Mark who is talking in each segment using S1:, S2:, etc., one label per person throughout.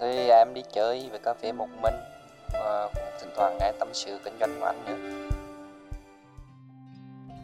S1: Thì em đi chơi về cà phê một mình và cũng thỉnh thoảng nghe tâm sự kinh doanh của anh nữa.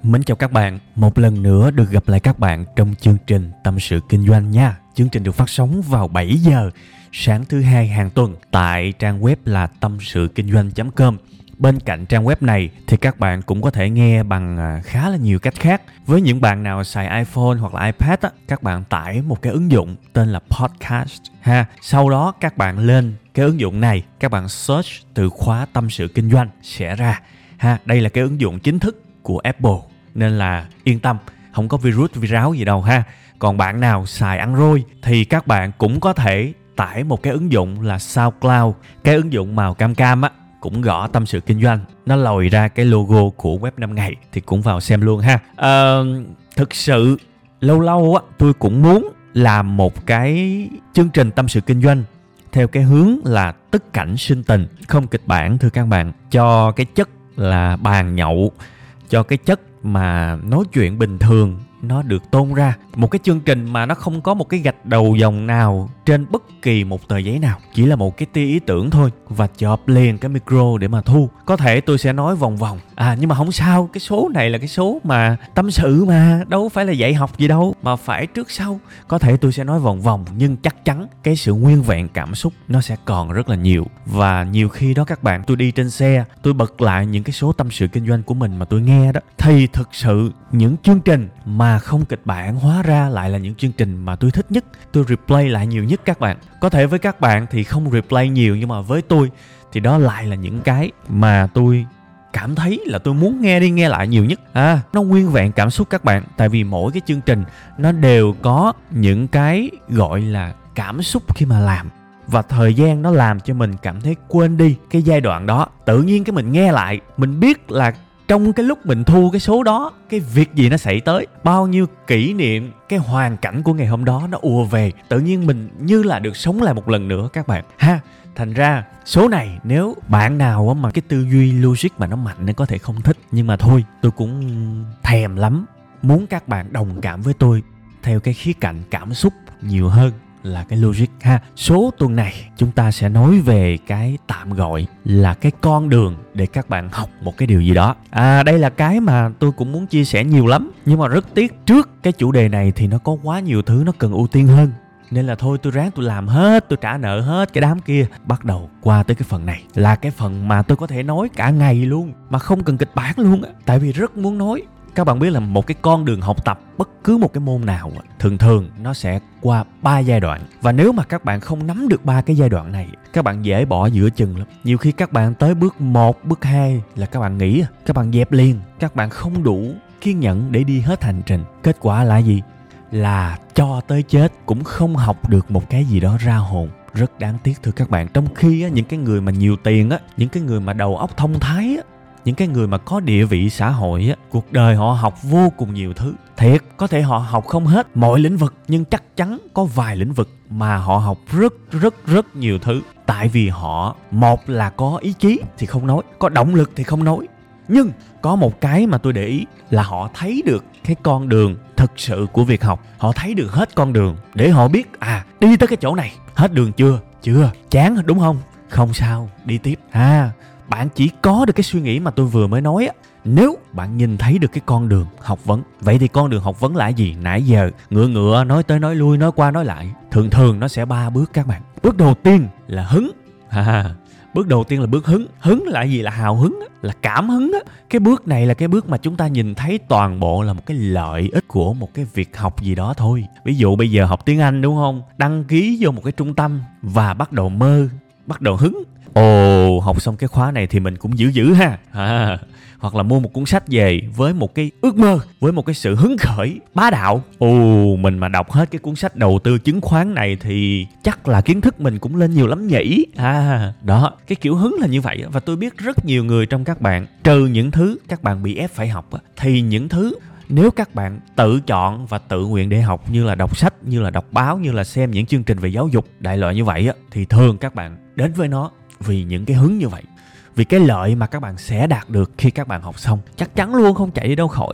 S2: Mến chào các bạn, một lần nữa được gặp lại các bạn trong chương trình Tâm sự Kinh doanh nha. Chương trình được phát sóng vào 7 giờ sáng thứ hai hàng tuần tại trang web là tâm sự kinh doanh.com. Bên cạnh trang web này thì các bạn cũng có thể nghe bằng à, khá là nhiều cách khác. Với những bạn nào xài iPhone hoặc là iPad á, các bạn tải một cái ứng dụng tên là Podcast ha. Sau đó các bạn lên cái ứng dụng này, các bạn search từ khóa tâm sự kinh doanh sẽ ra ha. Đây là cái ứng dụng chính thức của Apple nên là yên tâm, không có virus viráo gì đâu ha. Còn bạn nào xài Android thì các bạn cũng có thể tải một cái ứng dụng là SoundCloud. Cái ứng dụng màu cam cam á cũng gõ tâm sự kinh doanh. Nó lòi ra cái logo của web 5 ngày thì cũng vào xem luôn ha. À, thực sự lâu lâu á tôi cũng muốn làm một cái chương trình tâm sự kinh doanh theo cái hướng là tất cảnh sinh tình không kịch bản thưa các bạn. Cho cái chất là bàn nhậu cho cái chất mà nói chuyện bình thường nó được tôn ra. Một cái chương trình mà nó không có một cái gạch đầu dòng nào trên bất kỳ một tờ giấy nào. Chỉ là một cái tia ý tưởng thôi. Và chộp liền cái micro để mà thu. Có thể tôi sẽ nói vòng vòng. À nhưng mà không sao. Cái số này là cái số mà tâm sự mà. Đâu phải là dạy học gì đâu. Mà phải trước sau. Có thể tôi sẽ nói vòng vòng. Nhưng chắc chắn cái sự nguyên vẹn cảm xúc nó sẽ còn rất là nhiều. Và nhiều khi đó các bạn, tôi đi trên xe, tôi bật lại những cái số tâm sự kinh doanh của mình mà tôi nghe đó. Thì thực sự những chương trình mà không kịch bản hóa ra lại là những chương trình mà tôi thích nhất, tôi replay lại nhiều nhất các bạn. Có thể với các bạn thì không replay nhiều nhưng mà với tôi thì đó lại là những cái mà tôi cảm thấy là tôi muốn nghe đi nghe lại nhiều nhất. À nó nguyên vẹn cảm xúc các bạn, tại vì mỗi cái chương trình nó đều có những cái gọi là cảm xúc khi mà làm. Và thời gian nó làm cho mình cảm thấy quên đi cái giai đoạn đó. Tự nhiên cái mình nghe lại, mình biết là trong cái lúc mình thu cái số đó, cái việc gì nó xảy tới? Bao nhiêu kỷ niệm, cái hoàn cảnh của ngày hôm đó nó ùa về? Tự nhiên mình như là được sống lại một lần nữa các bạn. Ha, thành ra số này nếu bạn nào mà cái tư duy logic mà nó mạnh nó có thể không thích. Nhưng mà thôi, tôi cũng thèm lắm. Muốn các bạn đồng cảm với tôi theo cái khía cạnh cảm xúc nhiều hơn là cái logic ha. Số tuần này, chúng ta sẽ nói về cái tạm gọi là cái con đường để các bạn học một cái điều gì đó. À đây là cái mà tôi cũng muốn chia sẻ nhiều lắm, nhưng mà rất tiếc trước cái chủ đề này thì nó có quá nhiều thứ nó cần ưu tiên hơn. Nên là thôi, tôi ráng tôi làm hết, tôi trả nợ hết cái đám kia. Bắt đầu qua tới cái phần này, là cái phần mà tôi có thể nói cả ngày luôn, mà không cần kịch bản luôn á. Tại vì rất muốn nói các bạn biết là một cái con đường học tập bất cứ một cái môn nào thường thường nó sẽ qua ba giai đoạn. Và nếu mà các bạn không nắm được ba cái giai đoạn này các bạn dễ bỏ giữa chừng lắm. Nhiều khi các bạn tới bước 1, bước 2 là các bạn nghĩ các bạn dẹp liền. Các bạn không đủ kiên nhẫn để đi hết hành trình. Kết quả là gì? Là cho tới chết cũng không học được một cái gì đó ra hồn. Rất đáng tiếc thưa các bạn. Trong khi á, những cái người mà nhiều tiền á những cái người mà đầu óc thông thái á những cái người mà có địa vị xã hội á, cuộc đời họ học vô cùng nhiều thứ. Thiệt, có thể họ học không hết mọi lĩnh vực, nhưng chắc chắn có vài lĩnh vực mà họ học rất rất rất nhiều thứ. Tại vì họ, một là có ý chí thì không nói, có động lực thì không nói. Nhưng có một cái mà tôi để ý là họ thấy được cái con đường thực sự của việc học. Họ thấy được hết con đường để họ biết à đi tới cái chỗ này. Hết đường chưa? Chưa. Chán, đúng không? Không sao, đi tiếp. Ha bạn chỉ có được cái suy nghĩ mà tôi vừa mới nói á. Nếu bạn nhìn thấy được cái con đường học vấn, vậy thì con đường học vấn là gì? Nãy giờ ngựa ngựa, nói tới nói lui, nói qua nói lại. Thường thường nó sẽ ba bước các bạn. Bước đầu tiên là hứng. Ha bước đầu tiên là bước hứng. Hứng là gì? Là hào hứng là cảm hứng á. Cái bước này là cái bước mà chúng ta nhìn thấy toàn bộ là một cái lợi ích của một cái việc học gì đó thôi. Ví dụ bây giờ học tiếng anh, đúng không? Đăng ký vô một cái trung tâm và bắt đầu mơ bắt đầu hứng. Ồ học xong cái khóa này thì mình cũng giữ giữ ha. À, hoặc là mua một cuốn sách về với một cái ước mơ với một cái sự hứng khởi bá đạo. Ồ mình mà đọc hết cái cuốn sách đầu tư chứng khoán này thì chắc là kiến thức mình cũng lên nhiều lắm nhỉ? À đó cái kiểu hứng là như vậy và tôi biết rất nhiều người trong các bạn trừ những thứ các bạn bị ép phải học thì những thứ nếu các bạn tự chọn và tự nguyện để học như là đọc sách, như là đọc báo, như là xem những chương trình về giáo dục, đại loại như vậy á, thì thường các bạn đến với nó vì những cái hứng như vậy. Vì cái lợi mà các bạn sẽ đạt được khi các bạn học xong. Chắc chắn luôn, không chạy đi đâu khỏi.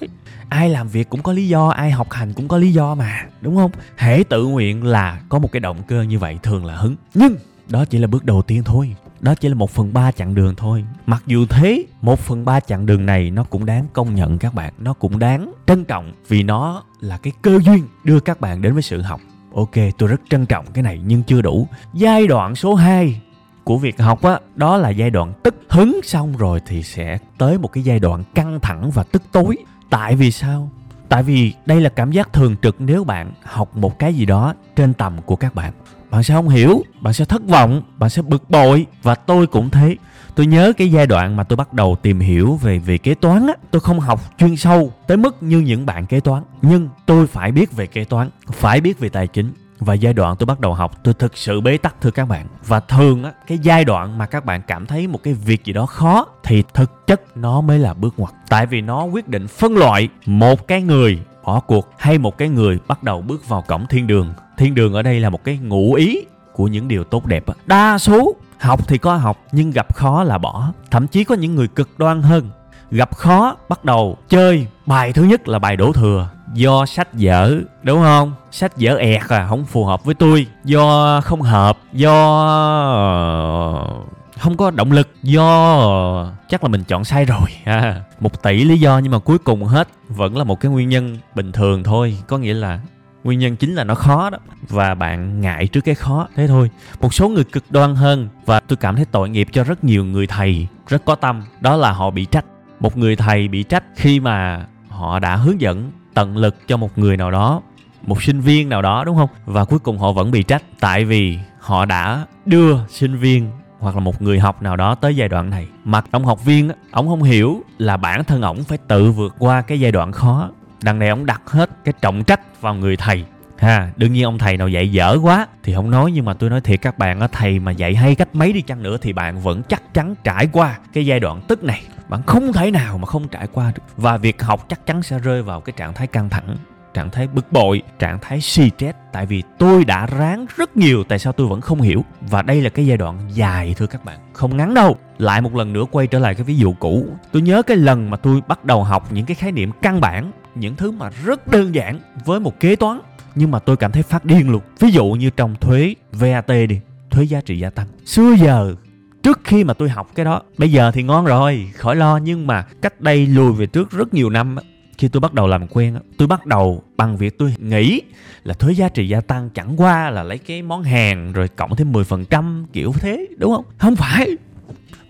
S2: Ai làm việc cũng có lý do, ai học hành cũng có lý do mà, đúng không? Hễ tự nguyện là có một cái động cơ như vậy thường là hứng. Nhưng đó chỉ là bước đầu tiên thôi. Đó chỉ là một phần ba chặng đường thôi. Mặc dù thế, một phần ba chặng đường này nó cũng đáng công nhận các bạn. Nó cũng đáng trân trọng vì nó là cái cơ duyên đưa các bạn đến với sự học. Ok, tôi rất trân trọng cái này nhưng chưa đủ. Giai đoạn số 2 của việc học á, đó là giai đoạn tức hứng xong rồi thì sẽ tới một cái giai đoạn căng thẳng và tức tối. Tại vì sao? Tại vì đây là cảm giác thường trực nếu bạn học một cái gì đó trên tầm của các bạn bạn sẽ không hiểu, bạn sẽ thất vọng, bạn sẽ bực bội và tôi cũng thế. Tôi nhớ cái giai đoạn mà tôi bắt đầu tìm hiểu về về kế toán á, tôi không học chuyên sâu tới mức như những bạn kế toán. Nhưng tôi phải biết về kế toán, phải biết về tài chính. Và giai đoạn tôi bắt đầu học, tôi thực sự bế tắc, thưa các bạn. Và thường á, cái giai đoạn mà các bạn cảm thấy một cái việc gì đó khó thì thực chất nó mới là bước ngoặt. Tại vì nó quyết định phân loại một cái người bỏ cuộc, hay một cái người bắt đầu bước vào cổng thiên đường. Thiên đường ở đây là một cái ngụ ý của những điều tốt đẹp đa số học thì có học, nhưng gặp khó là bỏ. Thậm chí có những người cực đoan hơn. Gặp khó, bắt đầu chơi. Bài thứ nhất là bài đổ thừa. Do sách dở đúng không? Sách dở ẹt à không phù hợp với tôi. Do không hợp, do không có động lực, do chắc là mình chọn sai rồi à, một tỷ lý do nhưng mà cuối cùng hết vẫn là một cái nguyên nhân bình thường thôi. Có nghĩa là nguyên nhân chính là nó khó đó. Và bạn ngại trước cái khó thế thôi. Một số người cực đoan hơn và tôi cảm thấy tội nghiệp cho rất nhiều người thầy rất có tâm. Đó là họ bị trách. Một người thầy bị trách khi mà họ đã hướng dẫn tận lực cho một người nào đó một sinh viên nào đó đúng không? Và cuối cùng họ vẫn bị trách tại vì họ đã đưa sinh viên hoặc là một người học nào đó tới giai đoạn này. Mà ông học viên ông không hiểu là bản thân ổng phải tự vượt qua cái giai đoạn khó. Đằng này ông đặt hết cái trọng trách vào người thầy. Ha, đương nhiên ông thầy nào dạy dở quá thì không nói, nhưng mà tôi nói thiệt các bạn á, thầy mà dạy hay cách mấy đi chăng nữa thì bạn vẫn chắc chắn trải qua cái giai đoạn tức này. Bạn không thể nào mà không trải qua được. Và việc học chắc chắn sẽ rơi vào cái trạng thái căng thẳng trạng thái bực bội, trạng thái stress. Tại vì tôi đã ráng rất nhiều, tại sao tôi vẫn không hiểu? Và đây là cái giai đoạn dài, thưa các bạn. Không ngắn đâu. Lại một lần nữa quay trở lại cái ví dụ cũ. Tôi nhớ cái lần mà tôi bắt đầu học những cái khái niệm căn bản, những thứ mà rất đơn giản, với một kế toán. Nhưng mà tôi cảm thấy phát điên luôn. Ví dụ như trong thuế VAT đi, thuế giá trị gia tăng. Xưa giờ, trước khi mà tôi học cái đó, bây giờ thì ngon rồi, khỏi lo. Nhưng mà cách đây lùi về trước rất nhiều năm khi tôi bắt đầu làm quen tôi bắt đầu bằng việc tôi nghĩ là thuế giá trị gia tăng chẳng qua là lấy cái món hàng rồi cộng thêm 10% kiểu thế, đúng không? Không phải.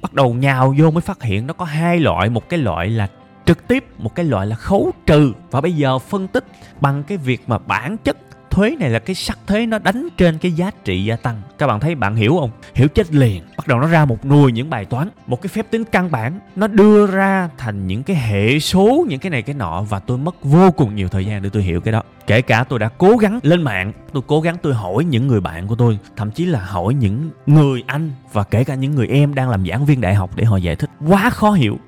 S2: Bắt đầu nhào vô mới phát hiện nó có hai loại, một cái loại là trực tiếp, một cái loại là khấu trừ. Và bây giờ phân tích bằng cái việc mà bản chất thuế này là cái sắc thuế nó đánh trên cái giá trị gia tăng. Các bạn thấy bạn hiểu không? Hiểu chết liền. Bắt đầu nó ra một nuôi những bài toán, một cái phép tính căn bản. Nó đưa ra thành những cái hệ số, những cái này cái nọ, và tôi mất vô cùng nhiều thời gian để tôi hiểu cái đó. Kể cả tôi đã cố gắng lên mạng, tôi cố gắng tôi hỏi những người bạn của tôi, thậm chí là hỏi những người anh và kể cả những người em đang làm giảng viên đại học để họ giải thích. Quá khó hiểu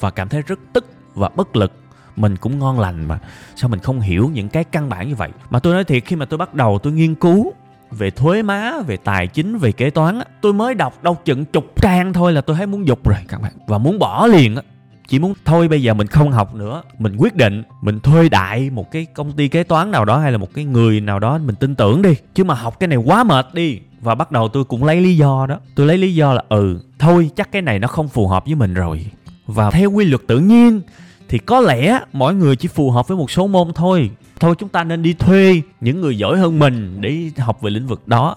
S2: và cảm thấy rất tức và bất lực mình cũng ngon lành mà. Sao mình không hiểu những cái căn bản như vậy? Mà tôi nói thiệt khi mà tôi bắt đầu tôi nghiên cứu về thuế má về tài chính về kế toán tôi mới đọc đâu chừng chục trang thôi là tôi thấy muốn dục rồi. Các bạn. Và muốn bỏ liền á. Chỉ muốn thôi bây giờ mình không học nữa. Mình quyết định mình thuê đại một cái công ty kế toán nào đó hay là một cái người nào đó mình tin tưởng đi. Chứ mà học cái này quá mệt đi. Và bắt đầu tôi cũng lấy lý do đó. Tôi lấy lý do là ừ thôi chắc cái này nó không phù hợp với mình rồi. Và theo quy luật tự nhiên thì có lẽ mỗi người chỉ phù hợp với một số môn thôi. Thôi chúng ta nên đi thuê những người giỏi hơn mình để học về lĩnh vực đó,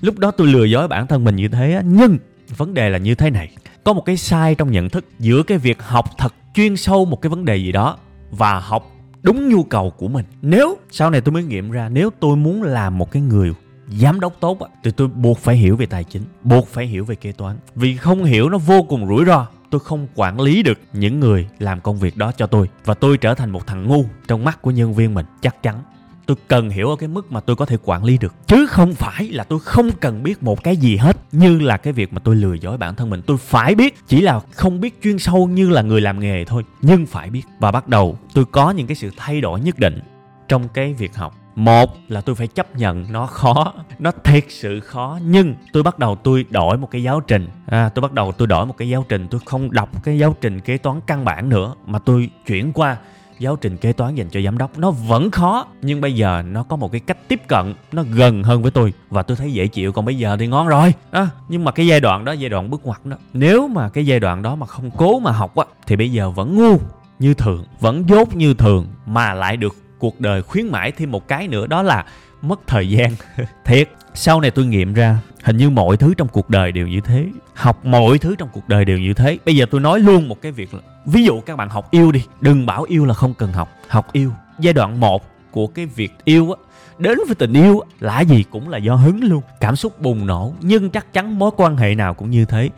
S2: lúc đó tôi lừa dối bản thân mình như thế nhưng vấn đề là như thế này. Có một cái sai trong nhận thức giữa cái việc học thật chuyên sâu một cái vấn đề gì đó và học đúng nhu cầu của mình. Nếu sau này tôi mới nghiệm ra nếu tôi muốn làm một cái người giám đốc tốt thì tôi buộc phải hiểu về tài chính buộc phải hiểu về kế toán. Vì không hiểu nó vô cùng rủi ro tôi không quản lý được những người làm công việc đó cho tôi, và tôi trở thành một thằng ngu trong mắt của nhân viên mình, chắc chắn. Tôi cần hiểu ở cái mức mà tôi có thể quản lý được, chứ không phải là tôi không cần biết một cái gì hết, như là cái việc mà tôi lừa dối bản thân mình. Tôi phải biết, chỉ là không biết chuyên sâu như là người làm nghề thôi, nhưng phải biết. Và bắt đầu, tôi có những cái sự thay đổi nhất định trong cái việc học một là tôi phải chấp nhận nó khó nó thiệt sự khó nhưng tôi bắt đầu tôi đổi một cái giáo trình. À, tôi bắt đầu tôi đổi một cái giáo trình tôi không đọc cái giáo trình kế toán căn bản nữa mà tôi chuyển qua giáo trình kế toán dành cho giám đốc. Nó vẫn khó nhưng bây giờ nó có một cái cách tiếp cận nó gần hơn với tôi và tôi thấy dễ chịu. Còn bây giờ thì ngon rồi. À, nhưng mà cái giai đoạn đó giai đoạn bước ngoặt đó nếu mà cái giai đoạn đó mà không cố mà học á thì bây giờ vẫn ngu như thường vẫn dốt như thường mà lại được cuộc đời khuyến mãi thêm một cái nữa, đó là mất thời gian. Thiệt. Sau này tôi nghiệm ra, hình như mọi thứ trong cuộc đời đều như thế. Học mọi thứ trong cuộc đời đều như thế. Bây giờ tôi nói luôn một cái việc là, ví dụ các bạn học yêu đi, đừng bảo yêu là không cần học học yêu. Giai đoạn 1 của cái việc yêu á, đến với tình yêu là gì cũng là do hứng luôn, cảm xúc bùng nổ. Nhưng chắc chắn mối quan hệ nào cũng như thế.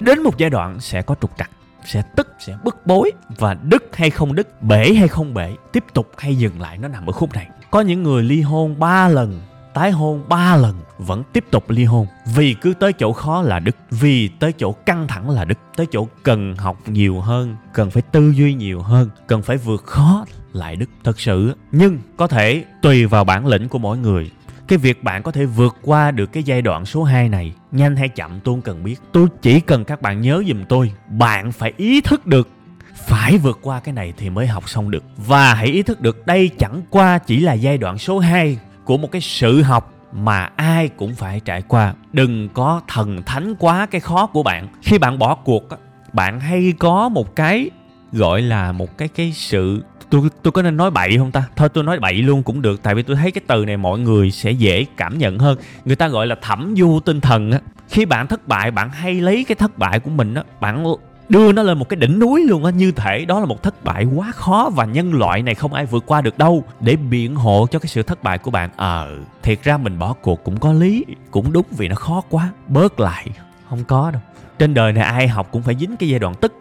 S2: Đến một giai đoạn sẽ có trục trặc sẽ tức, sẽ bức bối. Và đứt hay không đứt bể hay không bể, tiếp tục hay dừng lại, nó nằm ở khúc này. Có những người ly hôn ba lần, tái hôn ba lần, vẫn tiếp tục ly hôn. Vì cứ tới chỗ khó là đứt vì tới chỗ căng thẳng là đứt tới chỗ cần học nhiều hơn, cần phải tư duy nhiều hơn, cần phải vượt khó lại đứt thật sự nhưng có thể tùy vào bản lĩnh của mỗi người cái việc bạn có thể vượt qua được cái giai đoạn số 2 này, nhanh hay chậm tôi không cần biết. Tôi chỉ cần các bạn nhớ giùm tôi, bạn phải ý thức được, phải vượt qua cái này thì mới học xong được. Và hãy ý thức được đây chẳng qua chỉ là giai đoạn số 2 của một cái sự học mà ai cũng phải trải qua. Đừng có thần thánh quá cái khó của bạn. Khi bạn bỏ cuộc bạn hay có một cái gọi là một cái cái sự tôi tôi có nên nói bậy không ta? Thôi tôi nói bậy luôn cũng được tại vì tôi thấy cái từ này mọi người sẽ dễ cảm nhận hơn. Người ta gọi là thẩm du tinh thần á. Khi bạn thất bại bạn hay lấy cái thất bại của mình á bạn đưa nó lên một cái đỉnh núi luôn á. Như thể đó là một thất bại quá khó và nhân loại này không ai vượt qua được đâu. Để biện hộ cho cái sự thất bại của bạn ờ à, thiệt ra mình bỏ cuộc cũng có lý cũng đúng vì nó khó quá. Bớt lại không có đâu. Trên đời này ai học cũng phải dính cái giai đoạn tức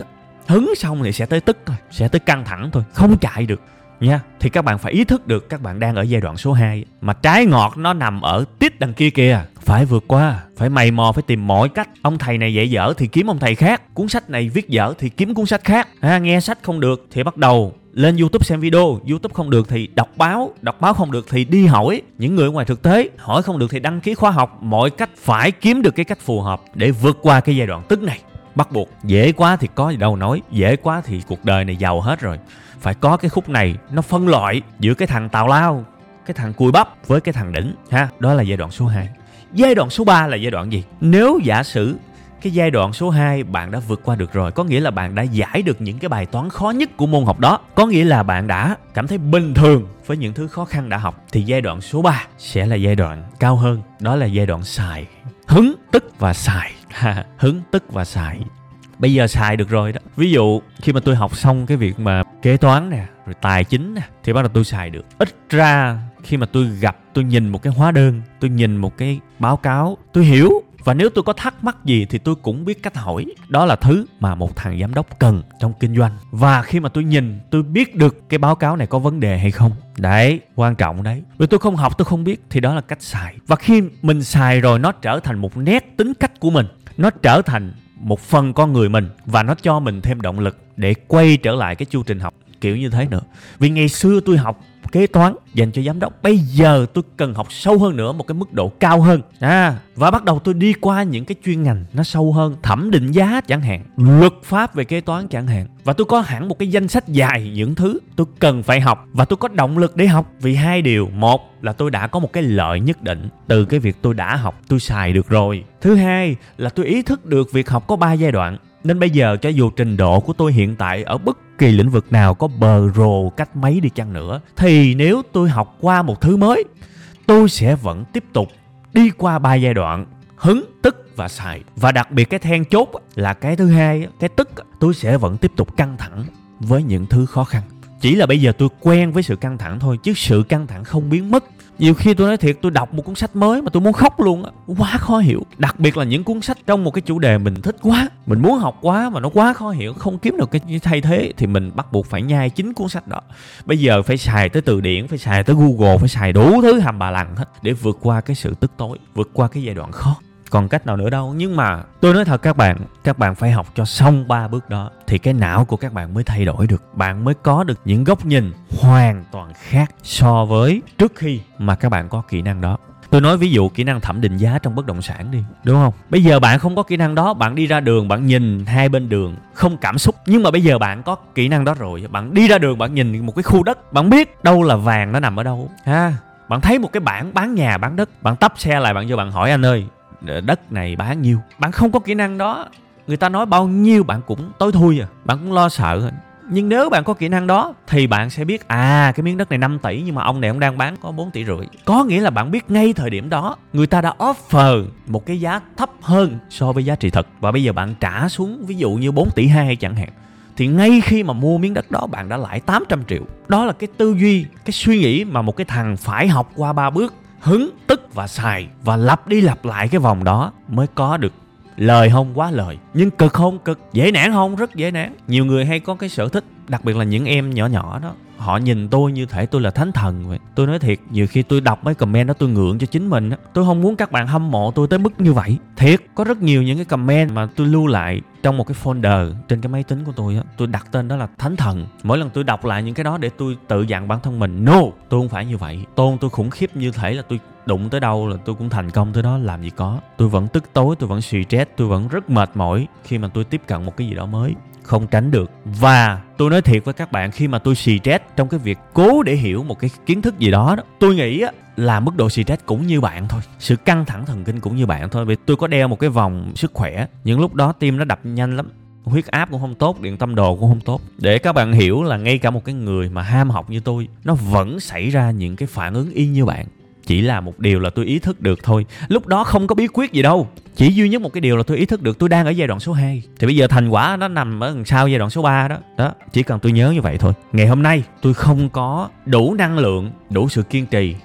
S2: hứng xong thì sẽ tới tức thôi sẽ tới căng thẳng thôi không chạy được. Nha thì các bạn phải ý thức được các bạn đang ở giai đoạn số 2 mà trái ngọt nó nằm ở tít đằng kia kìa. Phải vượt qua phải mày mò phải tìm mọi cách. Ông thầy này dễ dở thì kiếm ông thầy khác. Cuốn sách này viết dở thì kiếm cuốn sách khác. À, nghe sách không được thì bắt đầu lên youtube xem video. Youtube không được thì đọc báo đọc báo không được thì đi hỏi những người ngoài thực tế. Hỏi không được thì đăng ký khóa học. Mọi cách phải kiếm được cái cách phù hợp để vượt qua cái giai đoạn tức này bắt buộc. Dễ quá thì có gì đâu nói, dễ quá thì cuộc đời này giàu hết rồi. Phải có cái khúc này nó phân loại giữa cái thằng tào lao, cái thằng cùi bắp với cái thằng đỉnh, ha? Đó là giai đoạn số 2 giai đoạn số 3 là giai đoạn gì? Nếu giả sử cái giai đoạn số 2 bạn đã vượt qua được rồi, có nghĩa là bạn đã giải được những cái bài toán khó nhất của môn học đó. Có nghĩa là bạn đã cảm thấy bình thường với những thứ khó khăn đã học, thì giai đoạn số 3 sẽ là giai đoạn cao hơn. Đó là giai đoạn xài hứng, tức và xài hứng tức và xài. Bây giờ xài được rồi đó. Ví dụ, khi mà tôi học xong cái việc mà kế toán nè, rồi tài chính nè, thì bắt đầu tôi xài được. Ít ra, khi mà tôi gặp, tôi nhìn một cái hóa đơn, tôi nhìn một cái báo cáo, tôi hiểu. Và nếu tôi có thắc mắc gì thì tôi cũng biết cách hỏi. Đó là thứ mà một thằng giám đốc cần trong kinh doanh. Và khi mà tôi nhìn, tôi biết được cái báo cáo này có vấn đề hay không. Đấy, quan trọng đấy. Vì tôi không học, tôi không biết, thì đó là cách xài. Và khi mình xài rồi, nó trở thành một nét tính cách của mình nó trở thành một phần con người mình và nó cho mình thêm động lực để quay trở lại cái chu trình học kiểu như thế nữa. Vì ngày xưa tôi học kế toán dành cho giám đốc. Bây giờ tôi cần học sâu hơn nữa, một cái mức độ cao hơn. À và bắt đầu tôi đi qua những cái chuyên ngành nó sâu hơn, thẩm định giá chẳng hạn, luật pháp về kế toán chẳng hạn. Và tôi có hẳn một cái danh sách dài những thứ tôi cần phải học và tôi có động lực để học. Vì hai điều, một là tôi đã có một cái lợi nhất định từ cái việc tôi đã học, tôi xài được rồi. Thứ hai là tôi ý thức được việc học có ba giai đoạn nên bây giờ cho dù trình độ của tôi hiện tại ở bất kỳ lĩnh vực nào có bờ rồ cách mấy đi chăng nữa, thì nếu tôi học qua một thứ mới, tôi sẽ vẫn tiếp tục đi qua ba giai đoạn hứng, tức và xài. Và đặc biệt cái then chốt là cái thứ hai, cái tức, tôi sẽ vẫn tiếp tục căng thẳng với những thứ khó khăn. Chỉ là bây giờ tôi quen với sự căng thẳng thôi, chứ sự căng thẳng không biến mất nhiều khi tôi nói thiệt, tôi đọc một cuốn sách mới mà tôi muốn khóc luôn á, quá khó hiểu. Đặc biệt là những cuốn sách trong một cái chủ đề mình thích quá, mình muốn học quá mà nó quá khó hiểu, không kiếm được cái thay thế thì mình bắt buộc phải nhai chính cuốn sách đó. Bây giờ phải xài tới từ điển, phải xài tới google, phải xài đủ thứ hàm bà lằng hết để vượt qua cái sự tức tối, vượt qua cái giai đoạn khó còn cách nào nữa đâu. Nhưng mà tôi nói thật các bạn các bạn phải học cho xong ba bước đó thì cái não của các bạn mới thay đổi được. Bạn mới có được những góc nhìn hoàn toàn khác so với trước khi mà các bạn có kỹ năng đó. Tôi nói ví dụ kỹ năng thẩm định giá trong bất động sản đi, đúng không? Bây giờ bạn không có kỹ năng đó, bạn đi ra đường, bạn nhìn hai bên đường, không cảm xúc. Nhưng mà bây giờ bạn có kỹ năng đó rồi, bạn đi ra đường, bạn nhìn một cái khu đất, bạn biết đâu là vàng nó nằm ở đâu, ha? Bạn thấy một cái bảng, bán nhà, bán đất, bạn tấp xe lại, bạn vô bạn hỏi, anh ơi Ờ, đất này bán nhiêu? Bạn không có kỹ năng đó. Người ta nói bao nhiêu bạn cũng tối thui à. Bạn cũng lo sợ. Nhưng nếu bạn có kỹ năng đó, thì bạn sẽ biết à cái miếng đất này 5 tỷ nhưng mà ông này ông đang bán có 4 tỷ rưỡi. Có nghĩa là bạn biết ngay thời điểm đó, người ta đã offer một cái giá thấp hơn so với giá trị thật và bây giờ bạn trả xuống, ví dụ như 4 tỷ 2 chẳng hạn. Thì ngay khi mà mua miếng đất đó, bạn đã lãi 800 triệu. Đó là cái tư duy, cái suy nghĩ mà một cái thằng phải học qua ba bước hứng, tức và xài và lặp đi lặp lại cái vòng đó mới có được lời không quá lời. Nhưng cực không, cực dễ nản không? Rất dễ nản. Nhiều người hay có cái sở thích, đặc biệt là những em nhỏ nhỏ đó họ nhìn tôi như thể tôi là thánh thần vậy. Tôi nói thiệt, nhiều khi tôi đọc mấy comment đó tôi ngượng cho chính mình á. Tôi không muốn các bạn hâm mộ tôi tới mức như vậy. Thiệt, có rất nhiều những cái comment mà tôi lưu lại trong một cái folder trên cái máy tính của tôi á. Tôi đặt tên đó là thánh thần. Mỗi lần tôi đọc lại những cái đó để tôi tự dặn bản thân mình, no, tôi không phải như vậy. Tôn tôi khủng khiếp như thể là tôi đụng tới đâu là tôi cũng thành công tới đó, làm gì có. Tôi vẫn tức tối, tôi vẫn stress, tôi vẫn rất mệt mỏi khi mà tôi tiếp cận một cái gì đó mới không tránh được. Và tôi nói thiệt với các bạn khi mà tôi stress trong cái việc cố để hiểu một cái kiến thức gì đó, đó tôi nghĩ là mức độ stress cũng như bạn thôi. Sự căng thẳng thần kinh cũng như bạn thôi. Vì tôi có đeo một cái vòng sức khỏe những lúc đó tim nó đập nhanh lắm. Huyết áp cũng không tốt điện tâm đồ cũng không tốt. Để các bạn hiểu là ngay cả một cái người mà ham học như tôi nó vẫn xảy ra những cái phản ứng y như bạn chỉ là một điều là tôi ý thức được thôi. Lúc đó không có bí quyết gì đâu. Chỉ duy nhất một cái điều là tôi ý thức được tôi đang ở giai đoạn số 2 thì bây giờ thành quả nó nằm ở đằng sau giai đoạn số 3 đó. Đó, chỉ cần tôi nhớ như vậy thôi. Ngày hôm nay tôi không có đủ năng lượng, đủ sự kiên trì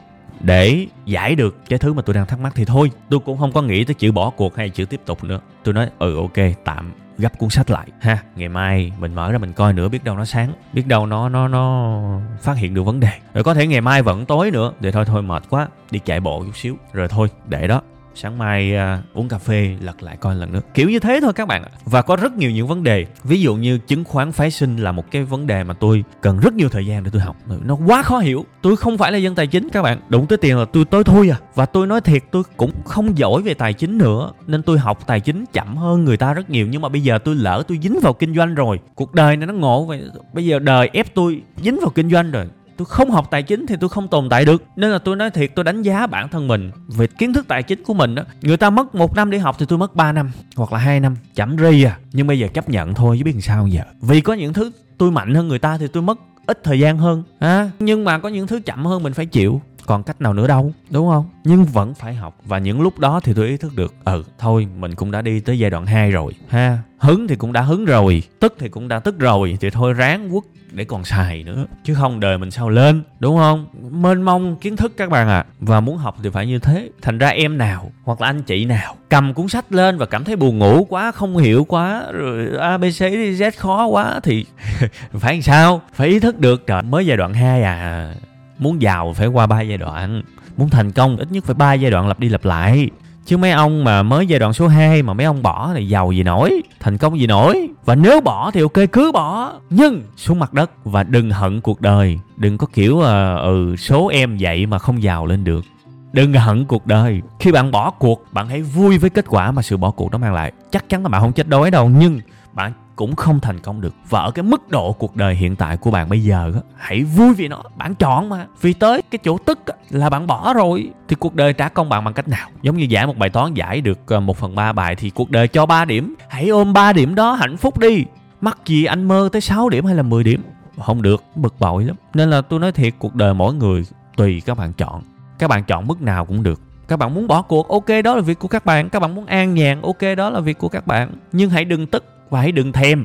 S2: để giải được cái thứ mà tôi đang thắc mắc thì thôi. Tôi cũng không có nghĩ tới chữ bỏ cuộc hay chữ tiếp tục nữa. Tôi nói ừ ok, tạm gấp cuốn sách lại. Ha, ngày mai mình mở ra mình coi nữa, biết đâu nó sáng, biết đâu nó nó nó phát hiện được vấn đề. Rồi có thể ngày mai vẫn tối nữa. Để thôi thôi mệt quá, đi chạy bộ chút xíu. Rồi thôi, để đó sáng mai uh, uống cà phê lật lại coi lần nữa. Kiểu như thế thôi các bạn và có rất nhiều những vấn đề. Ví dụ như chứng khoán phái sinh là một cái vấn đề mà tôi cần rất nhiều thời gian để tôi học. Nó quá khó hiểu. Tôi không phải là dân tài chính các bạn. Đụng tới tiền là tôi tối thui à. Và tôi nói thiệt tôi cũng không giỏi về tài chính nữa. Nên tôi học tài chính chậm hơn người ta rất nhiều. Nhưng mà bây giờ tôi lỡ tôi dính vào kinh doanh rồi. Cuộc đời này nó ngộ vậy. Bây giờ đời ép tôi dính vào kinh doanh rồi tôi không học tài chính thì tôi không tồn tại được. Nên là tôi nói thiệt tôi đánh giá bản thân mình về kiến thức tài chính của mình đó người ta mất một năm đi học thì tôi mất 3 năm hoặc là hai năm chậm ri à. Nhưng bây giờ chấp nhận thôi chứ biết làm sao giờ. Vì có những thứ tôi mạnh hơn người ta thì tôi mất ít thời gian hơn à, nhưng mà có những thứ chậm hơn mình phải chịu còn cách nào nữa đâu đúng không? Nhưng vẫn phải học. Và những lúc đó thì tôi ý thức được ừ thôi mình cũng đã đi tới giai đoạn 2 rồi. Ha. Hứng thì cũng đã hứng rồi tức thì cũng đã tức rồi thì thôi ráng quất để còn xài nữa. Chứ không đời mình sao lên đúng không? Mênh mông kiến thức các bạn ạ. À. và muốn học thì phải như thế. Thành ra em nào hoặc là anh chị nào cầm cuốn sách lên và cảm thấy buồn ngủ quá không hiểu quá rồi abc z khó quá thì phải làm sao? Phải ý thức được trời mới giai đoạn 2 à muốn giàu phải qua ba giai đoạn muốn thành công ít nhất phải ba giai đoạn lặp đi lặp lại. Chứ mấy ông mà mới giai đoạn số 2 mà mấy ông bỏ thì giàu gì nổi thành công gì nổi. Và nếu bỏ thì ok cứ bỏ. Nhưng xuống mặt đất và đừng hận cuộc đời. Đừng có kiểu uh, ừ số em vậy mà không giàu lên được. Đừng hận cuộc đời. Khi bạn bỏ cuộc bạn hãy vui với kết quả mà sự bỏ cuộc đó mang lại. Chắc chắn là bạn không chết đói đâu nhưng bạn cũng không thành công được. Và ở cái mức độ cuộc đời hiện tại của bạn bây giờ hãy vui vì nó, bạn chọn mà. Vì tới cái chỗ tức là bạn bỏ rồi. Thì cuộc đời trả công bạn bằng cách nào? Giống như giải một bài toán giải được ờ, một phần ba bài thì cuộc đời cho 3 điểm. Hãy ôm 3 điểm đó hạnh phúc đi. Mắc gì anh mơ tới 6 điểm hay là 10 điểm? Không được, bực bội lắm. Nên là tôi nói thiệt, cuộc đời mỗi người tùy các bạn chọn. Các bạn chọn mức nào cũng được. Các bạn muốn bỏ cuộc, ok, đó là việc của các bạn. Các bạn muốn an nhàn, ok, đó là việc của các bạn. Nhưng hãy đừng tức và hãy đừng thèm.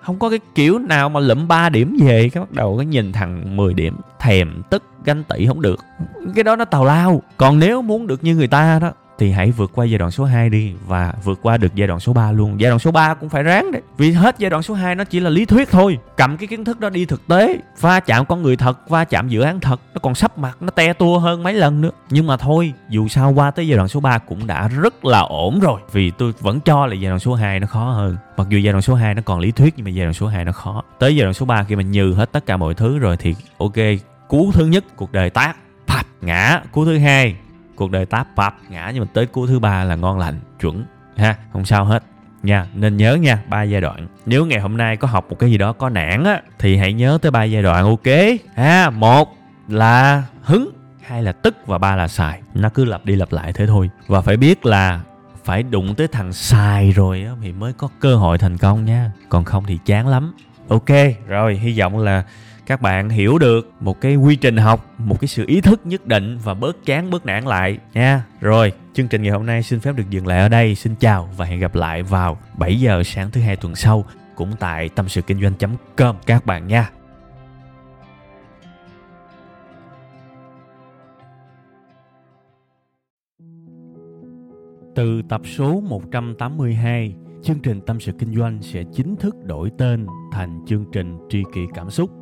S2: Không có cái kiểu nào mà lụm 3 điểm về. Cái bắt đầu cái nhìn thằng 10 điểm thèm tức ganh tị không được. Cái đó nó tào lao. Còn nếu muốn được như người ta đó thì hãy vượt qua giai đoạn số 2 đi và vượt qua được giai đoạn số 3 luôn. Giai đoạn số 3 cũng phải ráng đấy. Vì hết giai đoạn số 2 nó chỉ là lý thuyết thôi. Cầm cái kiến thức đó đi thực tế, va chạm con người thật, va chạm dự án thật, nó còn sắp mặt, nó te tua hơn mấy lần nữa. Nhưng mà thôi, dù sao qua tới giai đoạn số 3 cũng đã rất là ổn rồi. Vì tôi vẫn cho là giai đoạn số 2 nó khó hơn. Mặc dù giai đoạn số 2 nó còn lý thuyết nhưng mà giai đoạn số 2 nó khó. Tới giai đoạn số 3 khi mình nhừ hết tất cả mọi thứ rồi thì ok, cú thứ nhất cuộc đời tác, ngã, cú thứ hai cuộc đời táp bập ngã, nhưng mà tới cú thứ ba là ngon lành, chuẩn, ha, không sao hết. Nha, nên nhớ nha, ba giai đoạn. Nếu ngày hôm nay có học một cái gì đó có nản á, thì hãy nhớ tới ba giai đoạn, ok? Ha, một là hứng, hai là tức và ba là xài. Nó cứ lặp đi lặp lại thế thôi. Và phải biết là phải đụng tới thằng xài rồi á thì mới có cơ hội thành công nha. Còn không thì chán lắm. Ok, rồi, hy vọng là các bạn hiểu được một cái quy trình học một cái sự ý thức nhất định và bớt chán bớt nản lại nha. Rồi chương trình ngày hôm nay xin phép được dừng lại ở đây. Xin chào và hẹn gặp lại vào 7 giờ sáng thứ hai tuần sau cũng tại tâm sự kinh doanh com. Các bạn nha. Từ tập số 182, chương trình Tâm sự Kinh doanh sẽ chính thức đổi tên thành chương trình Tri kỷ Cảm xúc.